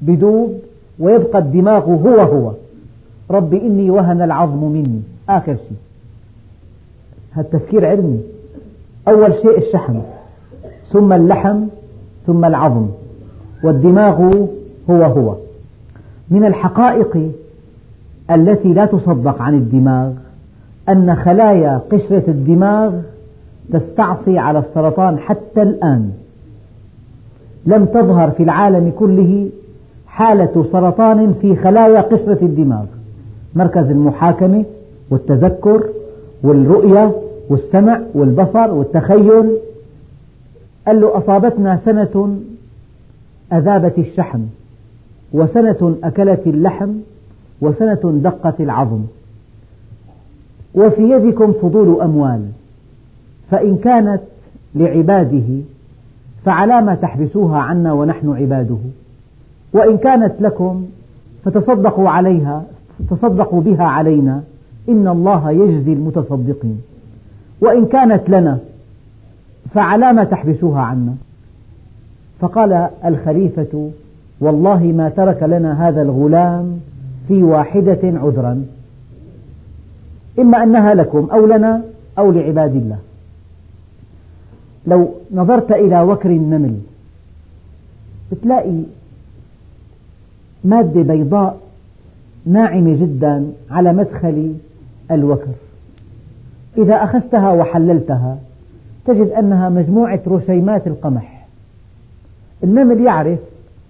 بدوب ويبقى الدماغ هو هو. رب إني وهن العظم مني. آخر شيء. هذا تفكير علمي. أول شيء الشحم. ثم اللحم ثم العظم. والدماغ هو هو. من الحقائق التي لا تصدق عن الدماغ أن خلايا قشرة الدماغ تستعصي على السرطان حتى الآن. لم تظهر في العالم كله حالة سرطان في خلايا قشرة الدماغ مركز المحاكمة والتذكر والرؤية والسمع والبصر والتخيل. قال له أصابتنا سنة أذابت الشحم وسنة أكلت اللحم وسنة دقت العظم. وفي يدكم فضول أموال فإن كانت لعباده فعلى ما تحبسوها عنا ونحن عباده. وإن كانت لكم فتصدقوا عليها تصدقوا بها علينا. إن الله يجزي المتصدقين. وإن كانت لنا فعلى ما تحبسوها عنا. فقال الخليفة والله ما ترك لنا هذا الغلام في واحدة عذرا. إما أنها لكم أو لنا أو لعباد الله. لو نظرت إلى وكر النمل بتلاقي مادة بيضاء ناعمة جدا على مدخل الوكر إذا أخذتها وحللتها تجد أنها مجموعة رشيمات القمح. النمل يعرف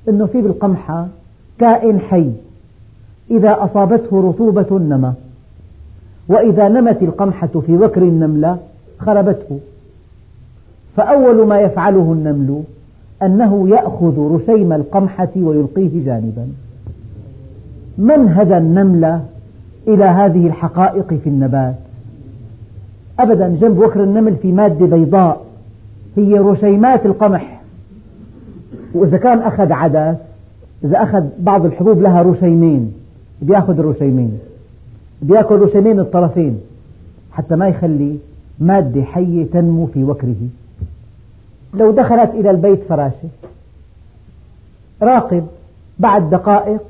أنه في بالقمحة كائن حي. إذا أصابته رطوبة نمى وإذا نمت القمحة في وكر النملة خربته. فأول ما يفعله النمل أنه يأخذ رشيم القمحة ويلقيه جانبا. من هدى النمل إلى هذه الحقائق في النبات. أبدا جنب وكر النمل في مادة بيضاء هي رشيمات القمح. وإذا كان أخذ عدس إذا أخذ بعض الحبوب لها رشيمين بيأخذ الرشيمين بيأكل رشيمين الطرفين حتى ما يخلي مادة حية تنمو في وكره. لو دخلت إلى البيت فراشة. راقب. بعد دقائق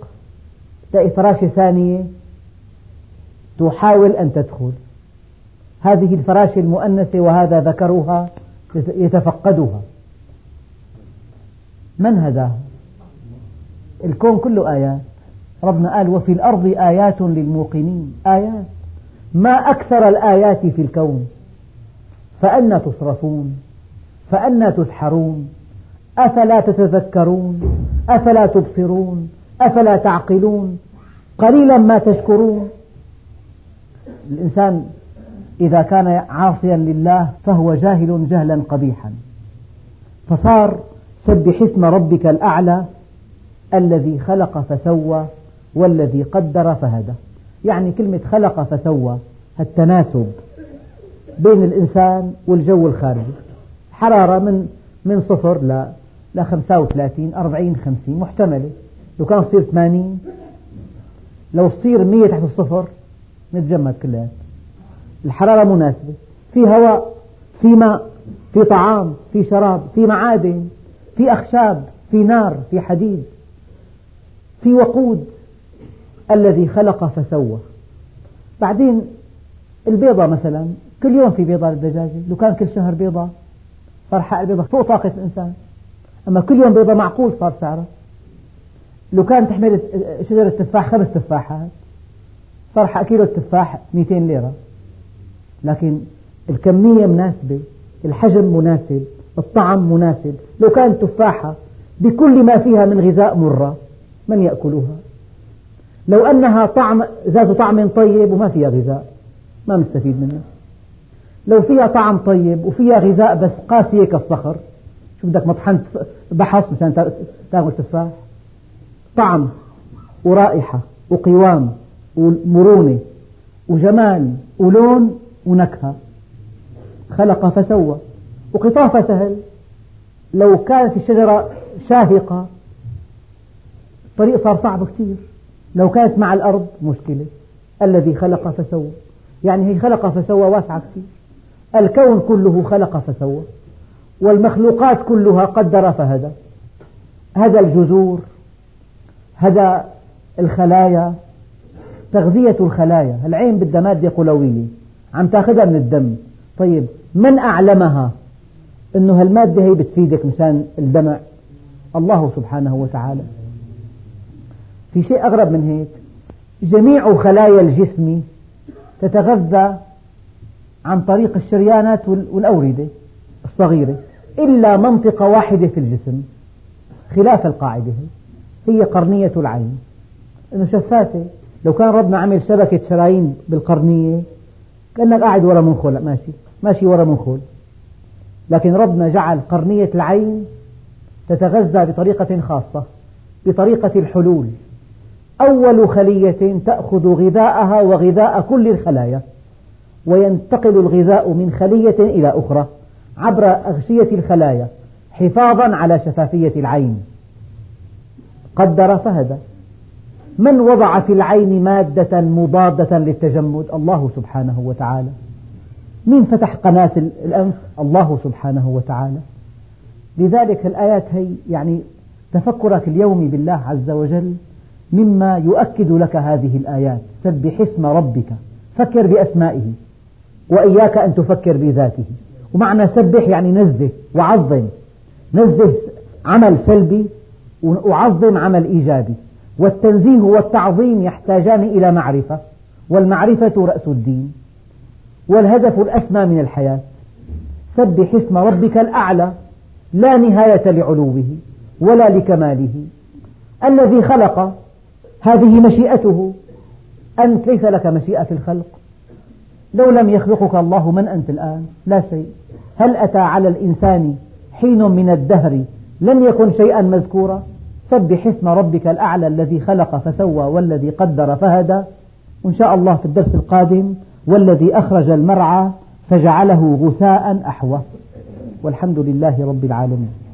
تلاقي فراشة ثانية تحاول أن تدخل. هذه الفراشة المؤنثة وهذا ذكرها يتفقدها من هداه الكون كله آيات. ربنا قال وفي الأرض آيات للموقنين. آيات. ما أكثر الآيات في الكون؟ فأنا تصرفون. فأنا تسحرون؟ أفلا تتذكرون؟ أفلا تبصرون؟ أفلا تعقلون؟ قليلا ما تشكرون؟ الإنسان إذا كان عاصيا لله فهو جاهل جهلا قبيحا. فصار سبح اسم ربك الأعلى الذي خلق فسوى والذي قدر فهدى. يعني كلمة خلق فسوى التناسب بين الإنسان والجو الخارجي. حرارة من من صفر ل ل 35 40 50 محتملة. لو كان تصير 80 لو تصير 100 تحت الصفر نتجمد كلياتنا الحرارة مناسبة. في هواء في ماء في طعام في شراب في معادن في أخشاب في نار في حديد في وقود. الذي خلق فسوى. بعدين البيضة مثلا كل يوم في بيضة للدجاجة. لو كان كل شهر بيضة صار حق البيضة فوق طاقة الإنسان. أما كل يوم بيضة معقول صار سعرها لو كان تحمل شجرة تفاح خمس تفاحات صار حق كيلو التفاح 200 ليرة. لكن الكمية مناسبة الحجم مناسب الطعم مناسب. لو كانت تفاحة بكل ما فيها من غذاء مرة من يأكلها لو أنها طعم ذات طعم طيب وما فيها غذاء ما نستفيد منها لو فيها طعم طيب وفيها غذاء بس قاسية كالصخر شو بدك مطحنة بحص مشان تاكل تفاح؟ طعم ورائحة وقوام ومرونة وجمال ولون ونكهة. خلق فسوى وقطافة سهل. لو كانت الشجرة شاهقة الطريق صار صعب كثير لو كانت مع الأرض مشكلة. الذي خلق فسوى. يعني هي خلق فسوى واسعة كثير الكون كله خلق فسوى والمخلوقات كلها قدر فهدى. هدى الجذور هدى الخلايا تغذية الخلايا. العين بدها مادة قلوية عم تاخذها من الدم. طيب من أعلمها؟ أنه هالمادة هي بتفيدك مشان الدمع. الله سبحانه وتعالى. في شيء أغرب من هيك؟ جميع خلايا الجسم تتغذى عن طريق الشريانات والأوردة الصغيرة إلا منطقة واحدة في الجسم خلاف القاعدة هي قرنية العين. إنه شفافة لو كان ربنا عمل شبكة شرايين بالقرنية كأنك قاعد ورا منخل ماشي ماشي ورا منخل لكن ربنا جعل قرنية العين تتغذى بطريقة خاصة بطريقة الحلول. أول خلية تأخذ غذاءها وغذاء كل الخلايا. وينتقل الغذاء من خلية إلى أخرى عبر أغشية الخلايا حفاظا على شفافية العين. قدر فهدى من وضع في العين مادة مضادة للتجمد؟ الله سبحانه وتعالى. من فتح قناة الأنف؟ الله سبحانه وتعالى. لذلك الآيات هي يعني تفكرك اليومي بالله عز وجل مما يؤكد لك هذه الآيات. سبح اسم ربك. فكر بأسمائه. وإياك أن تفكر بذاته. ومعنى سبح يعني نزه وعظم. نزه عمل سلبي وعظم عمل إيجابي. والتنزيه والتعظيم يحتاجان إلى معرفة. والمعرفة رأس الدين. والهدف الأسمى من الحياة. سبح اسم ربك الأعلى. لا نهاية لعلوه ولا لكماله. الذي خلق. هذه مشيئته. أنت ليس لك مشيئة في الخلق. لو لم يخلقك الله من أنت الآن؟ لا شيء. هل أتى على الإنسان حين من الدهر لم يكن شيئا مذكورا؟ سبح اسم ربك الأعلى الذي خلق فسوى والذي قدر فهدى. وإن شاء الله في الدرس القادم والذي أخرج المرعى فجعله غثاء أحوى. والحمد لله رب العالمين.